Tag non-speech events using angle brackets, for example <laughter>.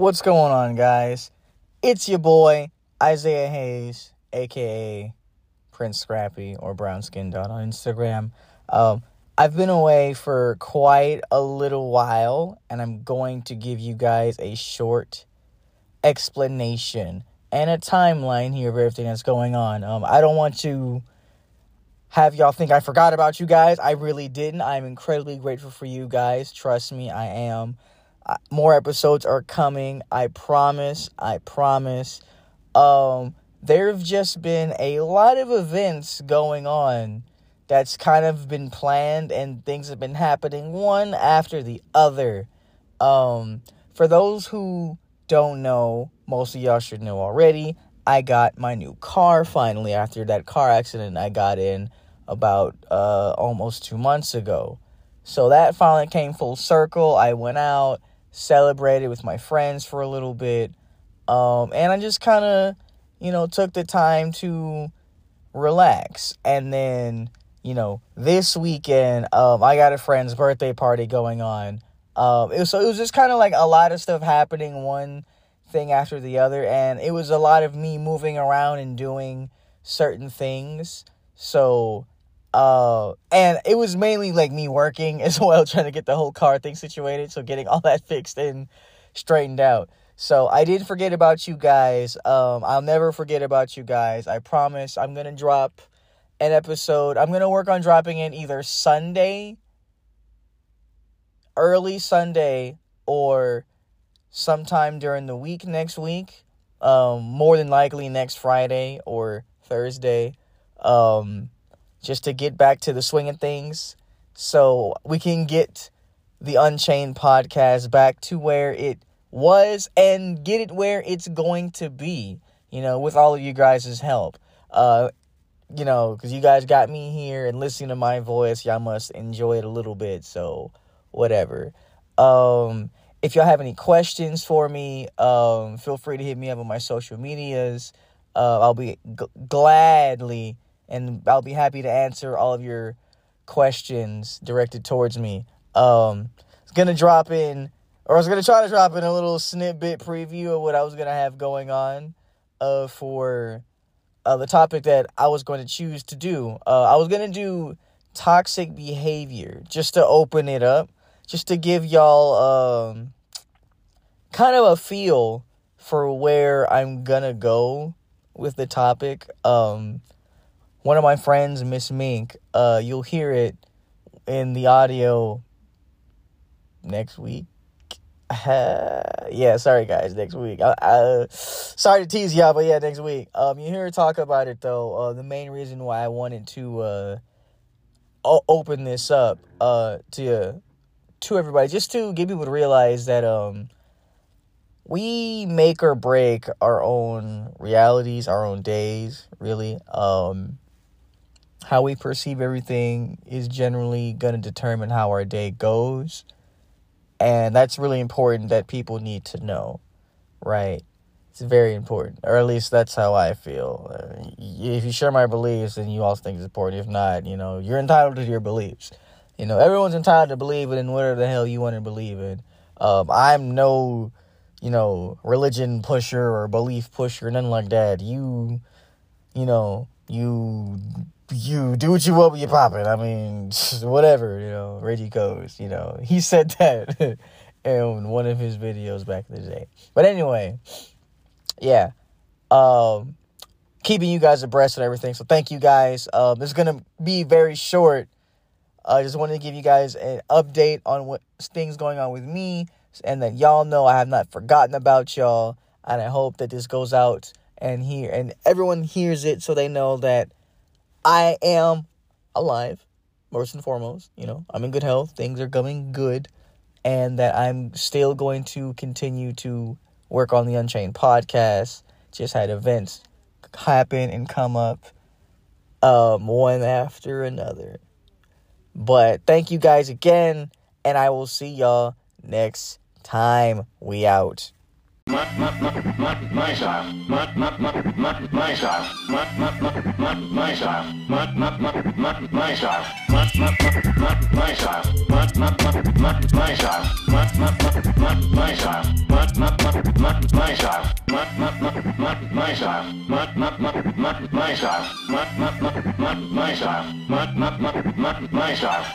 What's going on, guys? It's your boy, Isaiah Hayes, aka Prince Scrappy or Brown Skin Dot on Instagram. Um, I've been away for quite a little while, and I'm going to give you guys a short explanation and a timeline here of everything that's going on. Um, I don't want to have y'all think I forgot about you guys. I really didn't. I'm incredibly grateful for you guys. Trust me, I am. More episodes are coming. I promise. I promise. Um, there have just been a lot of events going on that's kind of been planned and things have been happening one after the other. Um, for those who don't know, most of y'all should know already. I got my new car finally after that car accident I got in about uh, almost two months ago. So that finally came full circle. I went out, celebrated with my friends for a little bit, um, and I just kind of, you know, took the time to relax. And then, you know, this weekend, um, I got a friend's birthday party going on. Um, it was, so it was just kind of like a lot of stuff happening, one thing after the other, and it was a lot of me moving around and doing certain things. So uh, and it was mainly like me working <laughs> as well, trying to get the whole car thing situated. So getting all that <laughs> fixed and straightened out. So I didn't forget about you guys. Um, I'll never forget about you guys. I promise. I'm gonna drop an episode. I'm gonna work on dropping it either Sunday, early Sunday, or sometime during the week next week. Um, more than likely next Friday or Thursday. Um, just to get back to the swing of things so we can get the Unchained podcast back to where it was and get it where it's going to be, you know, with all of you guys' help. Uh, you know, because you guys got me here and listening to my voice, y'all must enjoy it a little bit. So, whatever. Um, if y'all have any questions for me, um, feel free to hit me up on my social medias. Uh, I'll be g- gladly and I'll be happy to answer all of your questions directed towards me. Um, it's gonna drop in, or I was gonna try to drop in a little snippet preview of what I was gonna have going on, uh, for, uh, the topic that I was going to choose to do. Uh, I was gonna do toxic behavior just to open it up, just to give y'all, um, kind of a feel for where I'm gonna go with the topic. Um, one of my friends, Miss Mink, uh, you'll hear it in the audio next week. <laughs> yeah, sorry guys, next week. Uh, uh, sorry to tease y'all, but yeah, next week. Um, you hear her talk about it though. Uh, the main reason why I wanted to uh o- open this up uh to to everybody, just to get people to realize that um we make or break our own realities, our own days, really. Um how we perceive everything is generally going to determine how our day goes. And that's really important that people need to know, right? It's very important, or at least that's how I feel. Uh, if you share my beliefs, then you also think it's important. If not, you know, you're entitled to your beliefs. You know, everyone's entitled to believe in whatever the hell you want to believe in. Um, I'm no, you know, religion pusher or belief pusher, nothing like that. You, you know, you you do what you want with your popping. I mean, <laughs> whatever, you know, Reggie goes, you know, he said that <laughs> in one of his videos back in the day. But anyway, yeah, um, keeping you guys abreast of everything. So thank you guys. Um, it's gonna be very short. I just wanted to give you guys an update on what things going on with me, and that y'all know I have not forgotten about y'all. And I hope that this goes out and here and everyone hears it so they know that I am alive, first and foremost. You know, I'm in good health. Things are going good. And that I'm still going to continue to work on the Unchained podcast. Just had events happen and come up um, one after another. But thank you guys again. And I will see y'all next time. We out my my my myself, my my my myself, my my my my myself, my my my my myself, my my my my myself, my my my my myself, my my my my myself, my my my my myself, my my my my myself, my my my my myself.